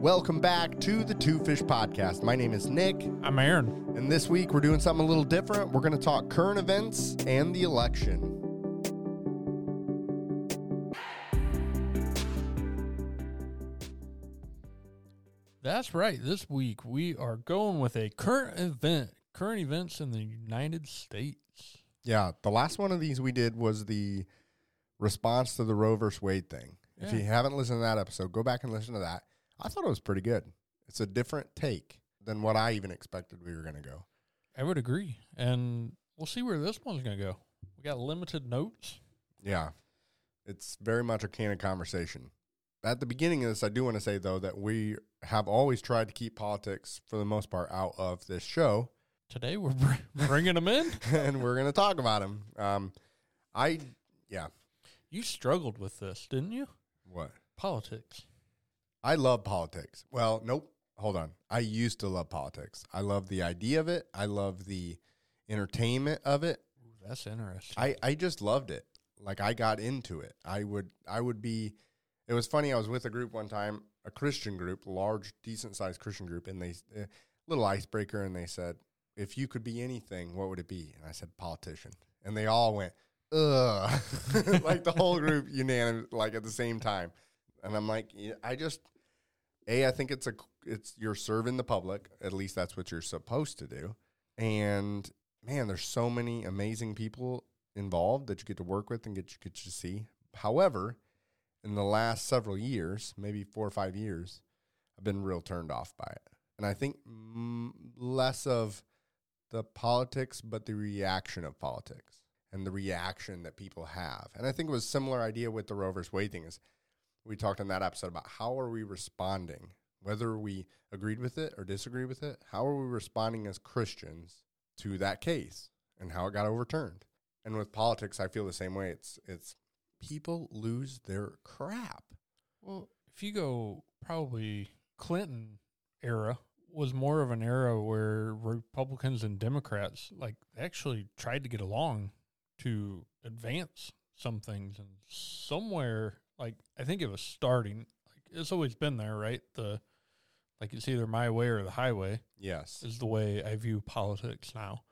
Welcome back to the Two Fish Podcast. My name is Nick, I'm Aaron. and this week we're doing something a little different. We're going to talk current events and the election. That's right. This week we are going with a current event, current events in the United States. Yeah, the last one of these we did was the response to the Roe versus Wade thing. If you haven't listened to that episode, go back and listen to that. I thought it was pretty good. It's a different take than what I even expected we were going to go. I would agree, and we'll see where this one's going to go. We got limited notes. Yeah. It's very much a candid conversation. At the beginning of this, I do want to say, though, that we have always tried to keep politics, for the most part, out of this show, Today we're br- bringing them in. and we're going to talk about them. Um, I, yeah. You struggled with this, didn't you? What? Politics. I love politics. Well, nope. Hold on. I used to love politics. I love the idea of it. I love the entertainment of it. Ooh, that's interesting. I, I just loved it. Like I got into it. I would I would be it was funny, I was with a group one time, a Christian group, large, decent sized Christian group, and they a little icebreaker and they said, If you could be anything, what would it be? And I said, Politician. And they all went, Ugh. like the whole group unanimous like at the same time. And I'm like, I just a, I think it's a it's you're serving the public. At least that's what you're supposed to do. And man, there's so many amazing people involved that you get to work with and get you get to see. However, in the last several years, maybe four or five years, I've been real turned off by it. And I think less of the politics, but the reaction of politics and the reaction that people have. And I think it was a similar idea with the Roe versus Wade thing. Is we talked in that episode about how are we responding, whether we agreed with it or disagree with it. How are we responding as Christians to that case and how it got overturned? And with politics, I feel the same way. It's it's people lose their crap. well, if you go probably Clinton era was more of an era where Republicans and Democrats like actually tried to get along to advance some things and somewhere like I think it was starting like it's always been there right the like it's either my way or the highway Yes. is the way I view politics now.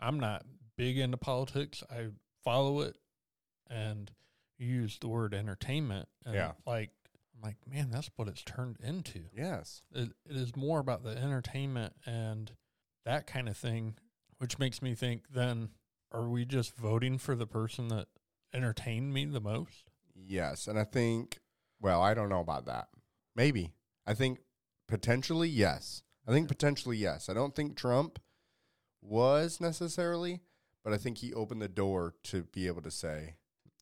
I'm not big into politics. I follow it and use the word entertainment. And Yeah. Like, I'm like, man, that's what it's turned into. Yes. It, it is more about the entertainment and that kind of thing, which makes me think then, are we just voting for the person that entertained me the most? Yes. And I think, well, I don't know about that. Maybe. I think potentially yes. I think potentially yes. I don't think Trump was necessarily, but I think he opened the door to be able to say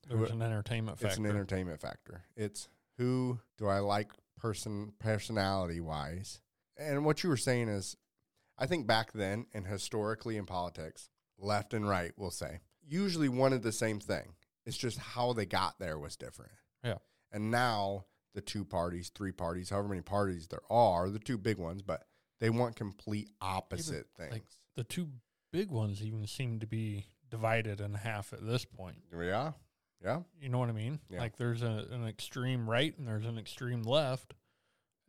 There was an entertainment factor. it's an entertainment factor. It's who do I like person personality wise. And what you were saying is I think back then and historically in politics, left and right will say, usually wanted the same thing. It's just how they got there was different. Yeah. And now the two parties, three parties, however many parties there are, the two big ones, but they want complete opposite things. like- the two big ones even seem to be divided in half at this point. yeah. Yeah. You know what I mean? Yeah. Like there's a, an extreme right and there's an extreme left,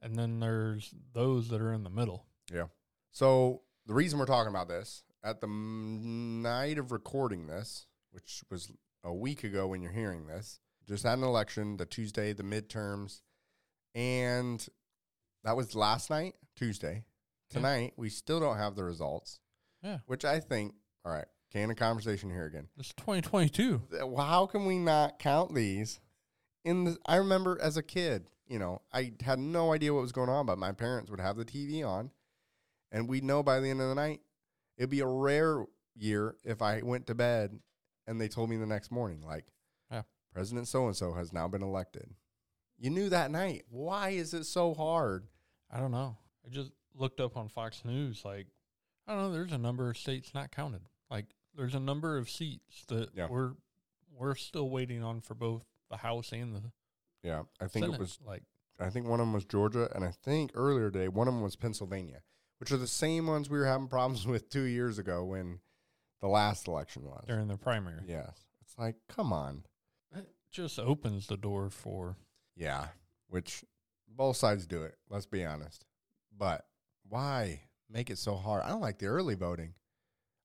and then there's those that are in the middle. Yeah. So the reason we're talking about this at the m- night of recording this, which was a week ago when you're hearing this, just had an election, the Tuesday, the midterms, and that was last night, Tuesday. Yeah. Tonight, we still don't have the results, Yeah. which I think, all right, can of conversation here again. It's 2022. Well, How can we not count these? In the, I remember as a kid, you know, I had no idea what was going on, but my parents would have the TV on, and we'd know by the end of the night. It'd be a rare year if I went to bed and they told me the next morning, like, Yeah. President so and so has now been elected. You knew that night. Why is it so hard? I don't know. I just looked up on Fox News. Like, I don't know. There's a number of states not counted. Like, there's a number of seats that Yeah. we're we're still waiting on for both the House and the Yeah, I think Senate. it was like I think one of them was Georgia, and I think earlier today one of them was Pennsylvania, which are the same ones we were having problems with two years ago when the last election was. during the primary. Yes, it's like come on, It just opens the door for yeah. Which both sides do it. Let's be honest. But why make it so hard? I don't like the early voting.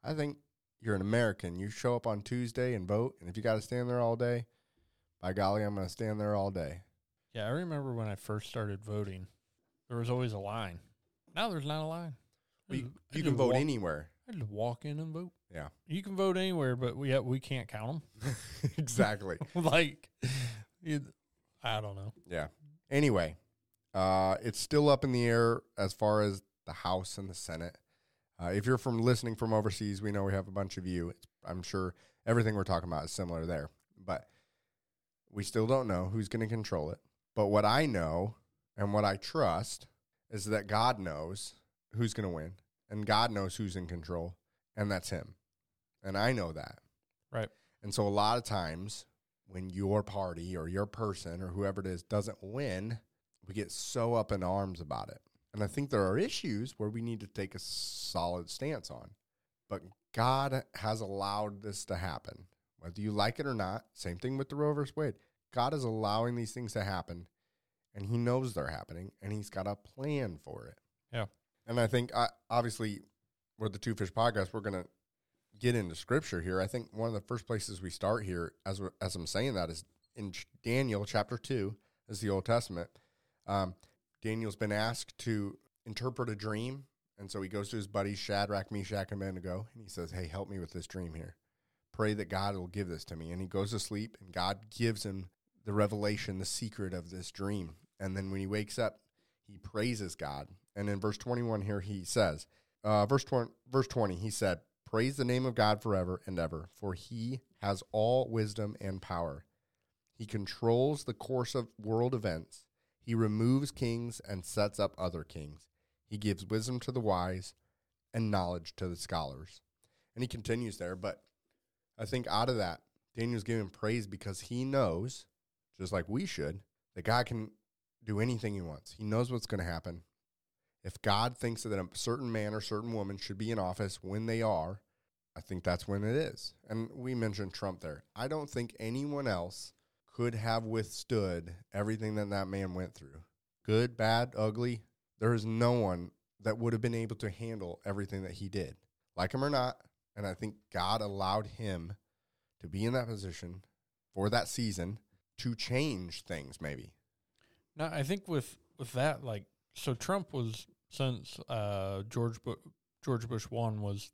I think you're an American. You show up on Tuesday and vote, and if you got to stand there all day, by golly, I'm going to stand there all day. Yeah, I remember when I first started voting, there was always a line. Now there's not a line. I You, just- I you just can vote walk- anywhere. I just walk in and vote. Yeah, You can vote anywhere, but we yeah, we can't count them. exactly. like, it, I don't know. Yeah. Anyway, uh, it's still up in the air as far as the House and the Senate. Uh, if you're from listening from overseas, we know we have a bunch of you. It's, I'm sure everything we're talking about is similar there, but we still don't know who's going to control it. But what I know and what I trust is that God knows who's going to win, and God knows who's in control, and that's Him. And I know that. Right. And so a lot of times when your party or your person or whoever it is doesn't win, we get so up in arms about it. And I think there are issues where we need to take a solid stance on. But God has allowed this to happen. Whether you like it or not, same thing with the Roe versus Wade. God is allowing these things to happen and he knows they're happening and he's got a plan for it. Yeah. And I think I, obviously we're the Two Fish podcast, we're going to get into scripture here. I think one of the first places we start here, as as I'm saying that, is in Daniel chapter two, is the Old Testament. Um, Daniel's been asked to interpret a dream, and so he goes to his buddies Shadrach, Meshach, and Abednego, and he says, "Hey, help me with this dream here. Pray that God will give this to me." And he goes to sleep, and God gives him the revelation, the secret of this dream. And then when he wakes up, he praises God. And in verse 21 here, he says, uh, verse 20, verse 20, he said, Praise the name of God forever and ever, for he has all wisdom and power. He controls the course of world events. He removes kings and sets up other kings. He gives wisdom to the wise and knowledge to the scholars. And he continues there, but I think out of that, Daniel's giving praise because he knows, just like we should, that God can do anything he wants. He knows what's going to happen. If God thinks that a certain man or certain woman should be in office when they are, I think that's when it is. And we mentioned Trump there. I don't think anyone else could have withstood everything that that man went through. Good, bad, ugly. There is no one that would have been able to handle everything that he did, like him or not. And I think God allowed him to be in that position for that season to change things, maybe. No, I think with with that, like, so Trump was since uh, George Bu- George Bush one was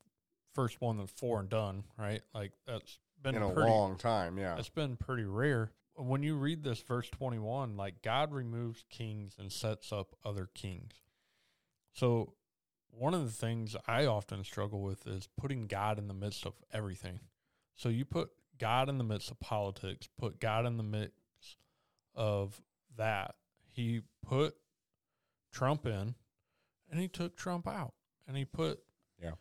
first one that's four and done, right? Like that's been in a pretty, long time, yeah. it's been pretty rare. When you read this verse twenty one, like God removes kings and sets up other kings. So one of the things I often struggle with is putting God in the midst of everything. So you put God in the midst of politics, put God in the midst of that. He put Trump in and he took Trump out and he put Yeah.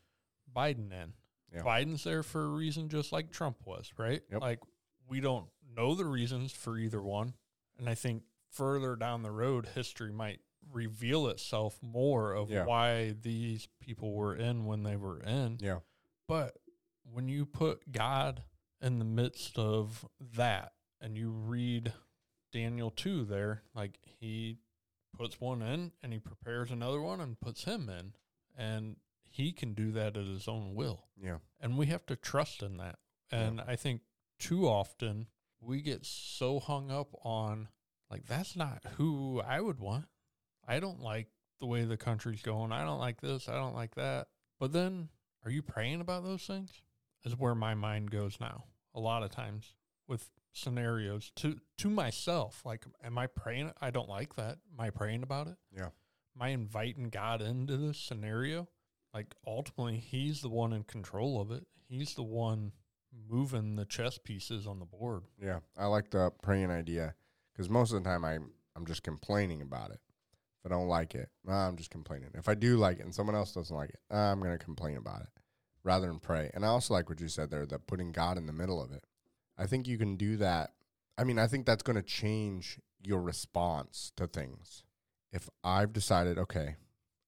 Biden in. Yeah. Biden's there for a reason just like Trump was, right? Yep. Like we don't know the reasons for either one. And I think further down the road history might reveal itself more of Yeah. why these people were in when they were in. Yeah. But when you put God in the midst of that and you read Daniel 2 there, like he puts one in and he prepares another one and puts him in. And he can do that at his own will. Yeah. And we have to trust in that. And I think too often we get so hung up on, like, that's not who I would want. I don't like the way the country's going. I don't like this. I don't like that. But then, are you praying about those things? Is where my mind goes now. A lot of times with scenarios to to myself, like, am I praying? I don't like that. Am I praying about it? Yeah. Am I inviting God into this scenario? Like, ultimately, He's the one in control of it. He's the one moving the chess pieces on the board. Yeah, I like the praying idea because most of the time I I'm just complaining about it. If I don't like it, nah, I'm just complaining. If I do like it and someone else doesn't like it, nah, I'm going to complain about it rather than pray. And I also like what you said there, that putting God in the middle of it. I think you can do that. I mean, I think that's going to change your response to things. If I've decided, okay,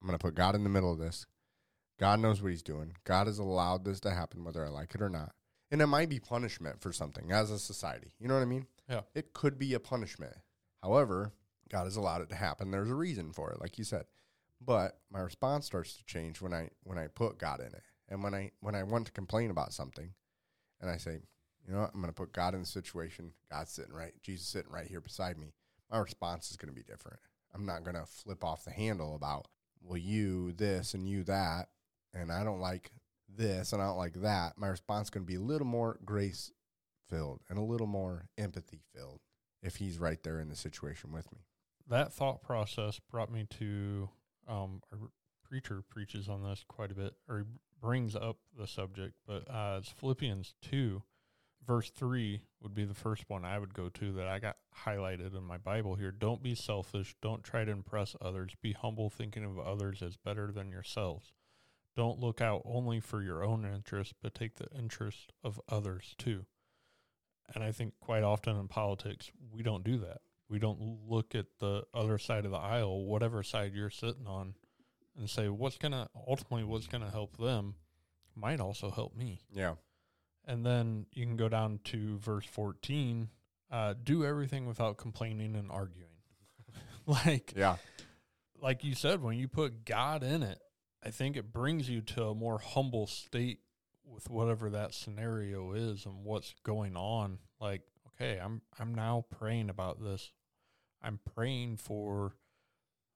I'm going to put God in the middle of this. God knows what He's doing. God has allowed this to happen, whether I like it or not. And it might be punishment for something as a society. You know what I mean? Yeah. It could be a punishment. However, God has allowed it to happen. There's a reason for it, like you said. But my response starts to change when I when I put God in it. And when I when I want to complain about something and I say, you know what, I'm gonna put God in the situation, God's sitting right, Jesus sitting right here beside me, my response is gonna be different. I'm not gonna flip off the handle about, well, you this and you that, and I don't like this and I don't like that. My response is gonna be a little more grace filled and a little more empathy filled if he's right there in the situation with me. That thought process brought me to um, our preacher preaches on this quite a bit, or brings up the subject, but uh, it's Philippians 2, verse 3 would be the first one I would go to that I got highlighted in my Bible here. Don't be selfish. Don't try to impress others. Be humble, thinking of others as better than yourselves. Don't look out only for your own interest, but take the interest of others too. And I think quite often in politics, we don't do that. We don't look at the other side of the aisle, whatever side you're sitting on, and say, what's going to ultimately, what's going to help them might also help me. Yeah. And then you can go down to verse 14 uh, do everything without complaining and arguing. like, Yeah. like you said, when you put God in it, I think it brings you to a more humble state with whatever that scenario is and what's going on. Like, okay, I'm I'm now praying about this. I'm praying for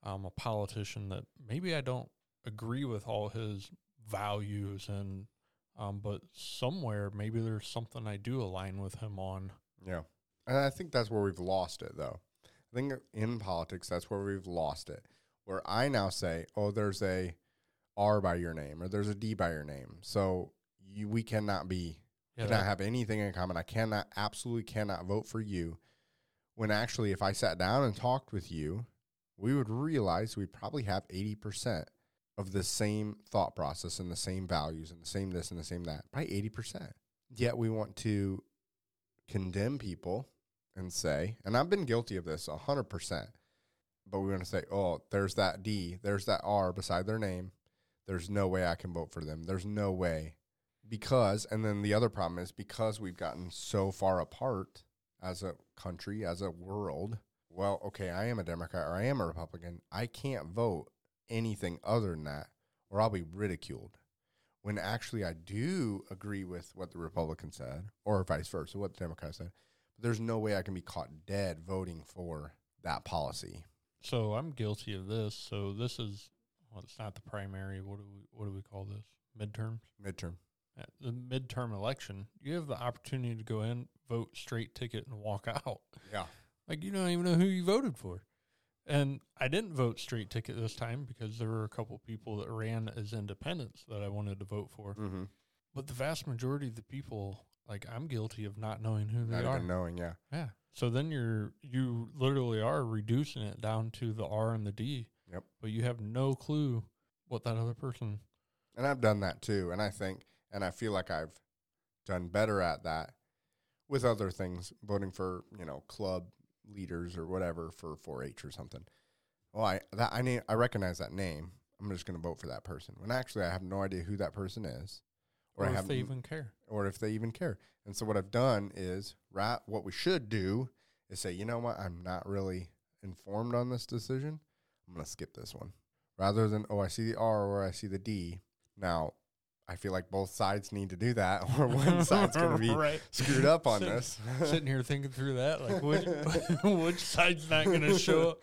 um, a politician that maybe I don't agree with all his values and um, but somewhere maybe there's something I do align with him on. Yeah. And I think that's where we've lost it, though. I think in politics, that's where we've lost it. Where I now say, oh, there's a R by your name or there's a D by your name. So you, we cannot be, Yeah, cannot that- have anything in common. I cannot, absolutely cannot vote for you. When actually, if I sat down and talked with you, we would realize we probably have 80% of the same thought process and the same values and the same this and the same that. Probably 80%. Yet we want to condemn people and say, and I've been guilty of this 100%, but we want to say, oh, there's that D, there's that R beside their name. There's no way I can vote for them. There's no way. Because, and then the other problem is because we've gotten so far apart as a country, as a world, well, okay, I am a Democrat or I am a Republican. I can't vote anything other than that, or I'll be ridiculed. When actually I do agree with what the Republican said, or vice versa, what the Democrat said. But there's no way I can be caught dead voting for that policy. So I'm guilty of this. So this is well, it's not the primary. What do we what do we call this? Midterms. Midterm. Yeah, the midterm election. You have the opportunity to go in, vote straight ticket, and walk out. Yeah. Like you don't even know who you voted for. And I didn't vote straight ticket this time because there were a couple people that ran as independents that I wanted to vote for. Mm-hmm. But the vast majority of the people, like I'm guilty of not knowing who they Not are. even knowing, yeah. Yeah. So then you're you literally are reducing it down to the R and the D. Yep. But you have no clue what that other person. And I've done that too. And I think, and I feel like I've done better at that with other things, voting for, you know, club leaders or whatever for 4 H or something. Well, I, that, I, need, I recognize that name. I'm just going to vote for that person. When actually I have no idea who that person is. Or, I if they even care. or if they even care. And so what I've done is right what we should do is say, you know what, I'm not really informed on this decision. I'm gonna skip this one. Rather than oh I see the R or I see the D. Now I feel like both sides need to do that or one side's gonna be right. screwed up on Sit- this. Sitting here thinking through that, like which which side's not going to show up?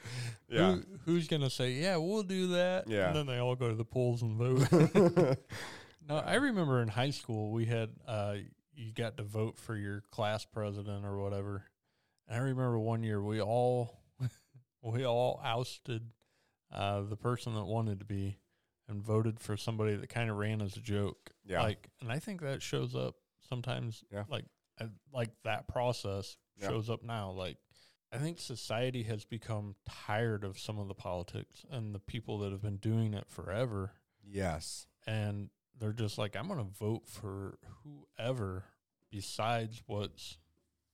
yeah. Who, who's going to say, "Yeah, we'll do that"? Yeah. And then they all go to the polls and vote. no, I remember in high school we had uh, you got to vote for your class president or whatever. And I remember one year we all we all ousted uh, the person that wanted to be and voted for somebody that kind of ran as a joke. Yeah. Like, and I think that shows up sometimes. Yeah. Like, I, like that process Yeah. shows up now. Like, I think society has become tired of some of the politics and the people that have been doing it forever, yes. and they're just like, I'm going to vote for whoever besides what's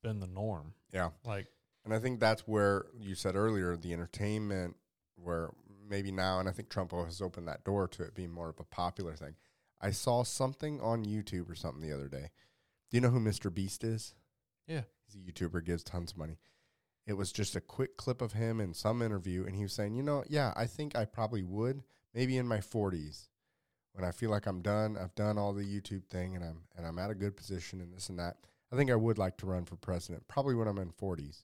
been the norm. Yeah. Like, And I think that's where you said earlier the entertainment, where maybe now, and I think Trump has opened that door to it being more of a popular thing. I saw something on YouTube or something the other day. Do you know who Mr. Beast is? Yeah. He's a YouTuber, gives tons of money. it was just a quick clip of him in some interview, and he was saying, you know, yeah, I think I probably would, maybe in my 40s, when I feel like I'm done, I've done all the YouTube thing, and I'm and I'm at a good position, and this and that. I think I would like to run for president, probably when I'm in 40s.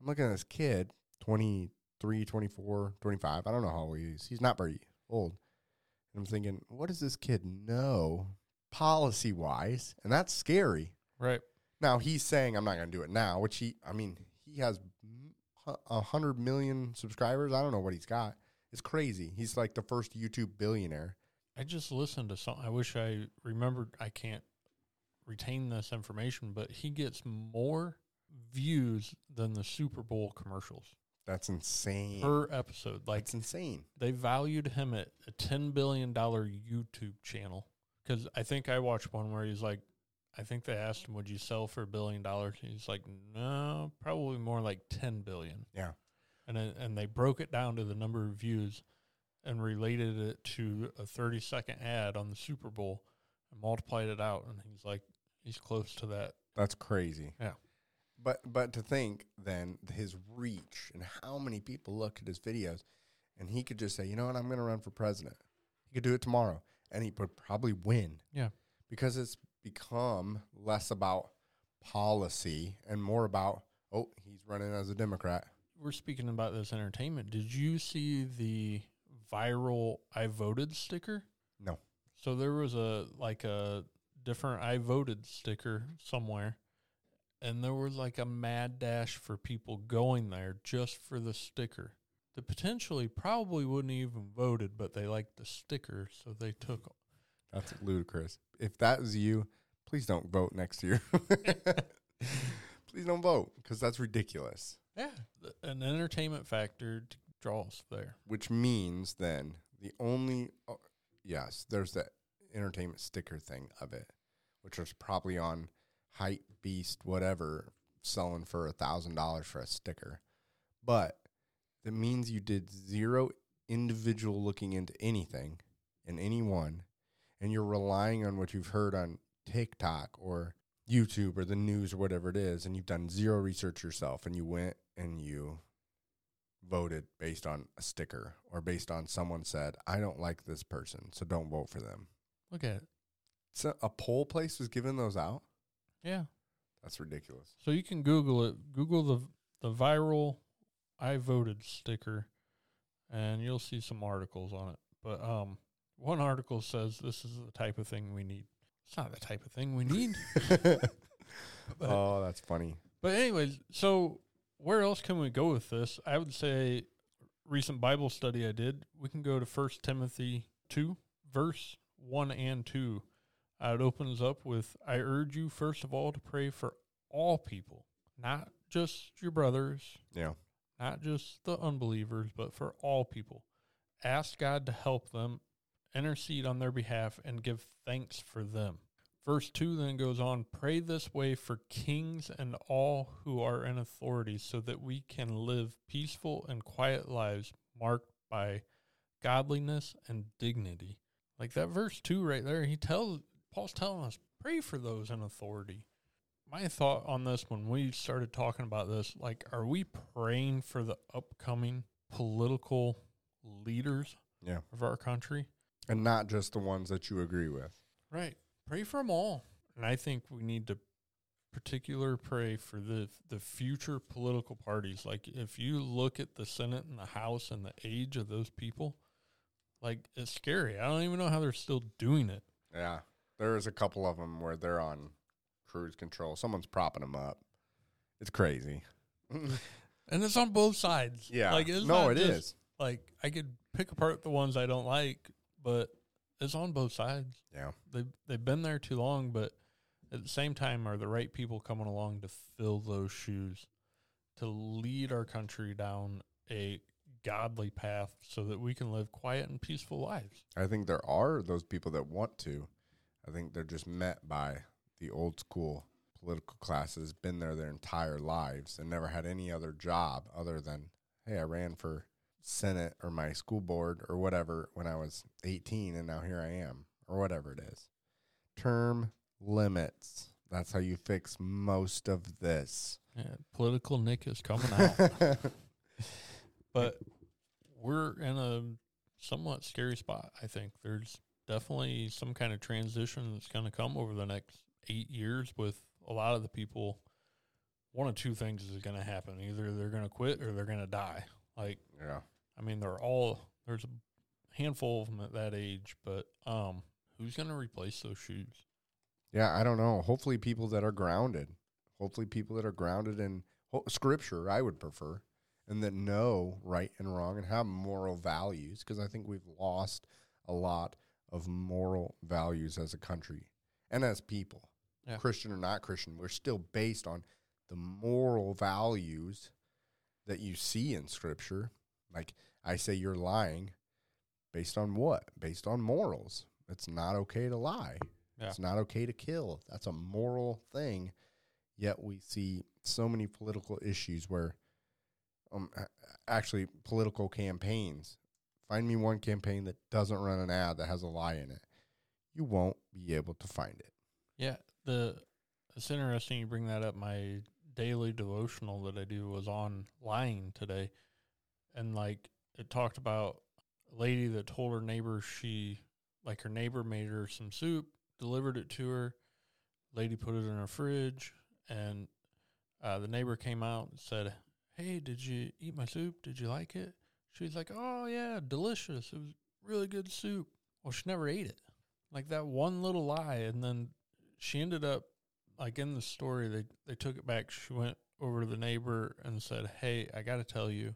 I'm looking at this kid, 23, 24, 25. I don't know how old he is. He's not very old. And I'm thinking, what does this kid know policy wise? And that's scary. Right. Now he's saying I'm not going to do it now, which he, I mean, he has a hundred million subscribers. I don't know what he's got. It's crazy. He's like the first YouTube billionaire. I just listened to something. I wish I remembered. I can't retain this information, but he gets more views than the Super Bowl commercials That's insane. per episode. Like That's insane. they valued him at a ten billion dollar YouTube channel. Because I think I watched one where he's like, I think they asked him, "Would you sell for a billion dollars?" He's like, "No, probably more like ten billion. Yeah. And then, and they broke it down to the number of views and related it to a thirty second ad on the Super Bowl and multiplied it out. And he's like, he's close to that. That's crazy. Yeah. But but to think then his reach and how many people look at his videos, and he could just say, you know what, I'm going to run for president. He could do it tomorrow, and he would probably win. Yeah. because it's become less about policy and more about oh he's running as a Democrat. We're speaking about this entertainment. Did you see the viral "I voted" sticker? No. So there was a like a different I voted sticker somewhere. And there was like a mad dash for people going there just for the sticker. That potentially probably wouldn't even voted, but they liked the sticker, so they took That's ludicrous. If that is you, please don't vote next year. please don't vote because that's ridiculous. yeah th- an entertainment factor to draw us there. Which means then the only oh, yes, there's that entertainment sticker thing of it, which was probably on Hype Beast, whatever, selling for a thousand dollars for a sticker. But that means you did zero individual looking into anything and anyone, and you're relying on what you've heard on TikTok or YouTube or the news or whatever it is, and you've done zero research yourself, and you went and you voted based on a sticker or based on someone said, I don't like this person, so don't vote for them. Look at it. So a poll place was giving those out? Yeah. That's ridiculous. So you can Google it. Google the the viral "I voted" sticker, and you'll see some articles on it. But um, one article says this is the type of thing we need. It's not the type of thing we need. But, oh, that's funny. but anyways, so where else can we go with this? I would say recent Bible study I did. We can go to First Timothy two, verse one and two. Uh, it opens up with, "I urge you first of all to pray for all people, not just your brothers, Yeah. not just the unbelievers, but for all people. Ask God to help them, intercede on their behalf, and give thanks for them. Verse 2 then goes on Pray this way for kings and all who are in authority, so that we can live peaceful and quiet lives marked by godliness and dignity. Like that verse 2 right there, he tells Paul's telling us, pray for those in authority. My thought on this when we started talking about this like are we praying for the upcoming political leaders Yeah. of our country? And not just the ones that you agree with. right. Pray for them all. And i think we need to particular pray for the the future political parties. Like if you look at the senate and the house and the age of those people like it's scary. I don't even know how they're still doing it. Yeah. There's a couple of them where they're on cruise control. Someone's propping them up. It's crazy. and it's on both sides yeah. like it's no, it just- is. like I could pick apart the ones I don't like, but it's on both sides. Yeah. They've they've been there too long, but at the same time are the right people coming along to fill those shoes, to lead our country down a godly path so that we can live quiet and peaceful lives. I think there are those people that want to. I think they're just met by the old school political classes, been there their entire lives and never had any other job other than, hey, I ran for Senate or my school board or whatever when I was 18 and now here I am or whatever it is. Term limits. That's how you fix most of this. Yeah, political Nick is coming out. but we're in a somewhat scary spot. I think there's definitely some kind of transition that's going to come over the next eight years with a lot of the people. One of two things is going to happen: either they're going to quit or they're going to die. Like, yeah. I mean, they're all there's a handful of them at that age, but um, who's going to replace those shoes? Yeah, I don't know. Hopefully, people that are grounded. Hopefully, people that are grounded in ho- scripture, I would prefer, and that know right and wrong and have moral values. Because I think we've lost a lot of moral values as a country and as people, Yeah. Christian or not Christian. We're still based on the moral values that you see in scripture. Like I say, you're lying based on what? Based on morals. It's not okay to lie. Yeah. It's not okay to kill. That's a moral thing. Yet we see so many political issues where, um, actually, political campaigns. Find me one campaign that doesn't run an ad that has a lie in it. You won't be able to find it. Yeah, the it's interesting you bring that up. My daily devotional that I do was on lying today, and like it talked about a lady that told her neighbor she like her neighbor made her some soup, delivered it to her. Lady put it in her fridge, and uh, the neighbor came out and said, "Hey, did you eat my soup? Did you like it?" She's like, "Oh yeah, delicious. It was really good soup." Well, she never ate it. Like that one little lie, and then she ended up like in the story they they took it back she went over to the neighbor and said hey i got to tell you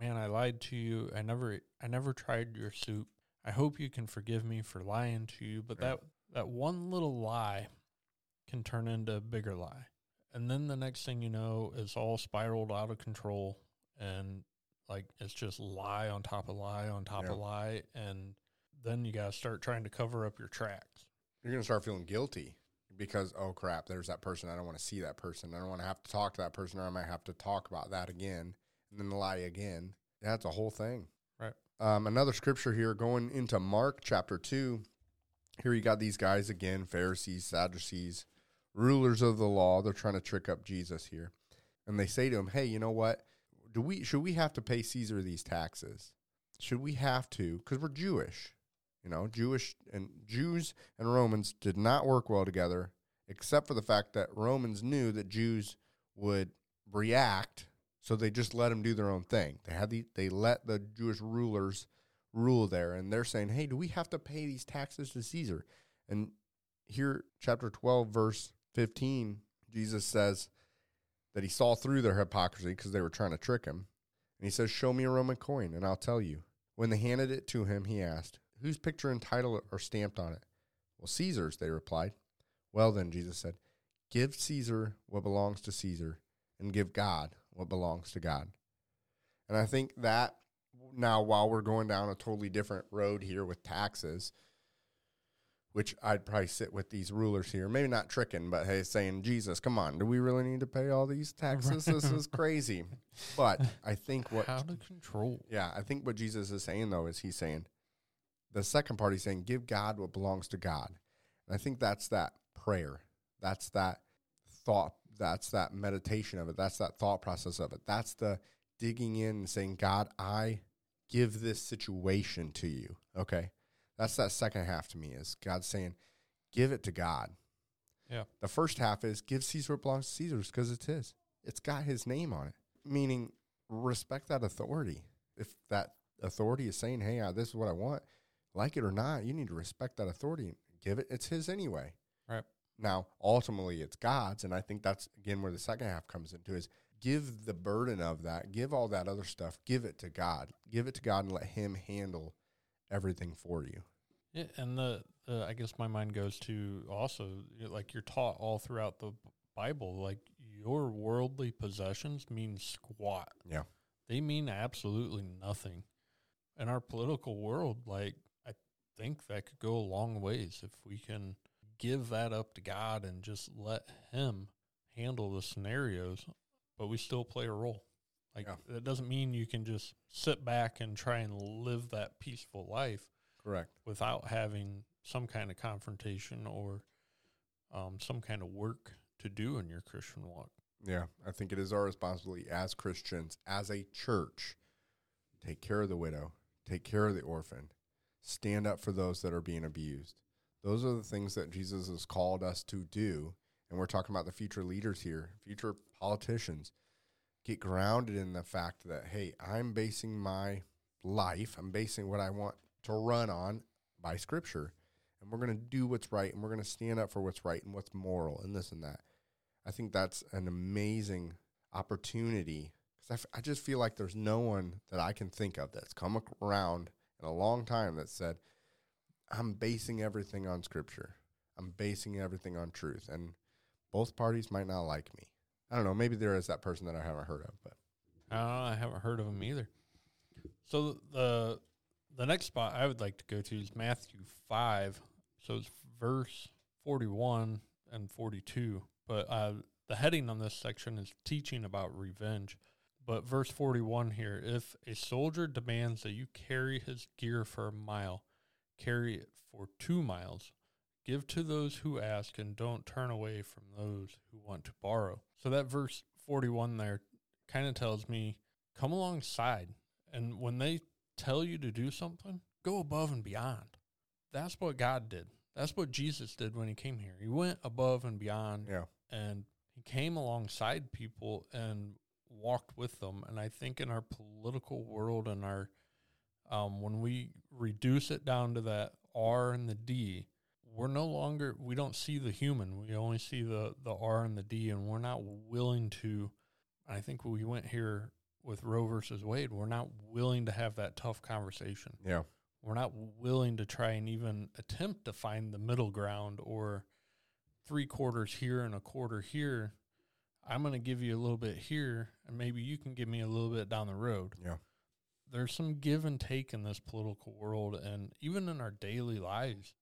man i lied to you i never i never tried your soup i hope you can forgive me for lying to you but Yeah. that that one little lie can turn into a bigger lie and then the next thing you know it's all spiraled out of control and like it's just lie on top of lie on top Yeah. of lie and then you got to start trying to cover up your tracks You're going to start feeling guilty because, oh crap, there's that person. I don't want to see that person. I don't want to have to talk to that person, or I might have to talk about that again and then lie again. That's a whole thing. Right. Um, another scripture here going into Mark chapter 2. Here you got these guys again Pharisees, Sadducees, rulers of the law. They're trying to trick up Jesus here. And they say to him, Hey, you know what? Do we should we have to pay Caesar these taxes? Should we have to? Because we're Jewish. You know, Jewish and Jews and Romans did not work well together, except for the fact that Romans knew that Jews would react, so they just let them do their own thing. They had the they let the Jewish rulers rule there, and they're saying, "Hey, do we have to pay these taxes to Caesar?" And here, chapter twelve, verse fifteen, Jesus says that he saw through their hypocrisy because they were trying to trick him, and he says, "Show me a Roman coin, and I'll tell you." When they handed it to him, he asked, Whose picture and title are stamped on it? Well, Caesar's, they replied. Well, then, Jesus said, Give Caesar what belongs to Caesar, and give God what belongs to God. And I think that now, while we're going down a totally different road here with taxes, which I'd probably sit with these rulers here, maybe not tricking, but hey, saying, Jesus, come on, do we really need to pay all these taxes? this is crazy. But I think what how to control yeah, I think what Jesus is saying though is he's saying the second part he's saying give God what belongs to God. And I think that's that prayer. That's that thought, that's that meditation of it. That's that thought process of it. That's the digging in and saying, God, I give this situation to you. Okay. That's that second half to me is God saying, give it to God. Yeah. The first half is give Caesar what belongs to Caesar because it's his. It's got his name on it. Meaning respect that authority. If that authority is saying, "Hey, uh, this is what I want," like it or not, you need to respect that authority give it. It's his anyway. Right. Now, ultimately, it's God's, and I think that's again where the second half comes into is give the burden of that, give all that other stuff, give it to God, give it to God, and let Him handle everything for you. Yeah, and the, the I guess my mind goes to also like you're taught all throughout the Bible, like your worldly possessions mean squat. Yeah. They mean absolutely nothing. In our political world, like I think that could go a long ways if we can give that up to God and just let Him handle the scenarios, but we still play a role. Like Yeah. that doesn't mean you can just sit back and try and live that peaceful life Correct. without having some kind of confrontation or um, some kind of work to do in your Christian walk. Yeah, I think it is our responsibility as Christians, as a church, take care of the widow, take care of the orphan, stand up for those that are being abused. Those are the things that Jesus has called us to do. And we're talking about the future leaders here, future politicians. Get grounded in the fact that, hey, I'm basing my life, I'm basing what I want to run on by scripture. And we're going to do what's right and we're going to stand up for what's right and what's moral and this and that. I think that's an amazing opportunity because I, f- I just feel like there's no one that I can think of that's come around in a long time that said, I'm basing everything on scripture. I'm basing everything on truth. And both parties might not like me. I don't know. Maybe there is that person that I haven't heard of, but Uh, I haven't heard of him either. So the the next spot I would like to go to is Matthew five. So it's verse forty one and forty two. But uh, the heading on this section is teaching about revenge. But verse forty one here: If a soldier demands that you carry his gear for a mile, carry it for two miles. Give to those who ask, and don't turn away from those who want to borrow. So that verse forty one there kind of tells me come alongside and when they tell you to do something go above and beyond that's what god did that's what jesus did when he came here he went above and beyond yeah. and he came alongside people and walked with them and i think in our political world and our um, when we reduce it down to that r and the d we're no longer we don't see the human we only see the the r and the d and we're not willing to i think we went here with roe versus wade we're not willing to have that tough conversation Yeah. we're not willing to try and even attempt to find the middle ground or three quarters here and a quarter here i'm going to give you a little bit here and maybe you can give me a little bit down the road Yeah. there's some give and take in this political world and even in our daily lives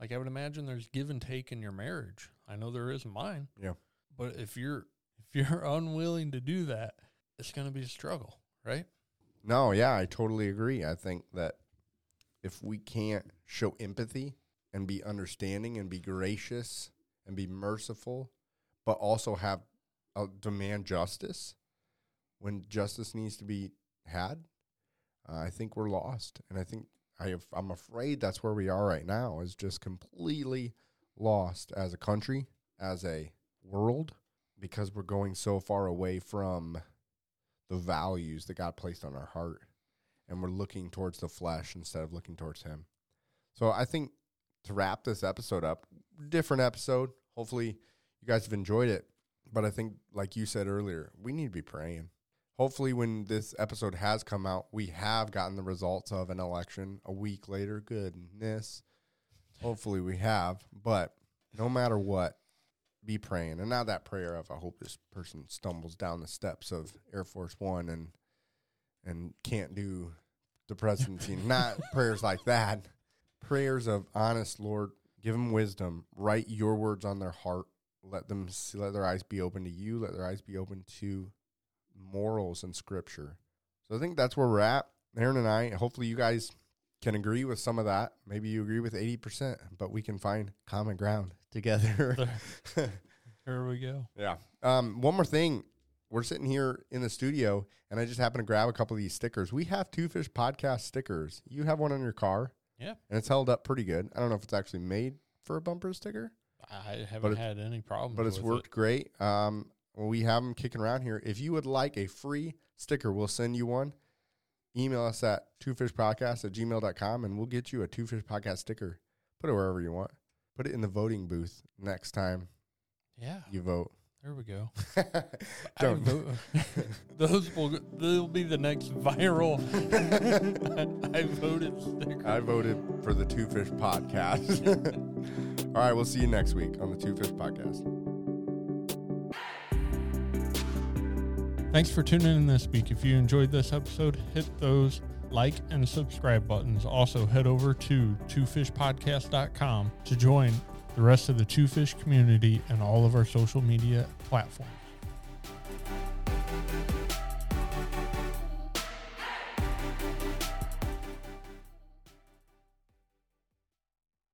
like i would imagine there's give and take in your marriage i know there is in mine Yeah. but if you're if you're unwilling to do that it's going to be a struggle right No, yeah, I totally agree. I think that if we can't show empathy and be understanding and be gracious and be merciful, but also have uh, demand justice when justice needs to be had, uh, I think we're lost. And I think I have, I'm afraid that's where we are right now is just completely lost as a country, as a world, because we're going so far away from the values that God placed on our heart. And we're looking towards the flesh instead of looking towards Him. So I think to wrap this episode up, different episode. Hopefully you guys have enjoyed it. But I think, like you said earlier, we need to be praying. Hopefully, when this episode has come out, we have gotten the results of an election a week later. Goodness. Hopefully, we have. But no matter what, be praying. And not that prayer of, I hope this person stumbles down the steps of Air Force One and and can't do the presidency. not prayers like that. Prayers of honest Lord, give them wisdom. Write your words on their heart. Let them see, let their eyes be open to you. Let their eyes be open to morals and scripture. So I think that's where we're at. Aaron and I, hopefully you guys can agree with some of that. Maybe you agree with 80%, but we can find common ground together. Here we go. yeah. Um, one more thing. We're sitting here in the studio, and I just happened to grab a couple of these stickers. We have Two Fish Podcast stickers. You have one on your car, Yeah. and it's held up pretty good. I don't know if it's actually made for a bumper sticker, I haven't had any problems. but it's worked great. Um, we have them kicking around here. If you would like a free sticker, we'll send you one. Email us at twofishpodcast at gmail.com, and we'll get you a Two Fish Podcast sticker. Put it wherever you want. Put it in the voting booth next time. Yeah. you vote. There we go. I Don't. vote, those will they'll be the next viral. I voted sticker. I voted for the Two Fish Podcast. All right, we'll see you next week on the Two Fish Podcast. Thanks for tuning in this week. If you enjoyed this episode, hit those like and subscribe buttons. Also, head over to twofishpodcast.com to join the rest of the Two Fish community and all of our social media platforms.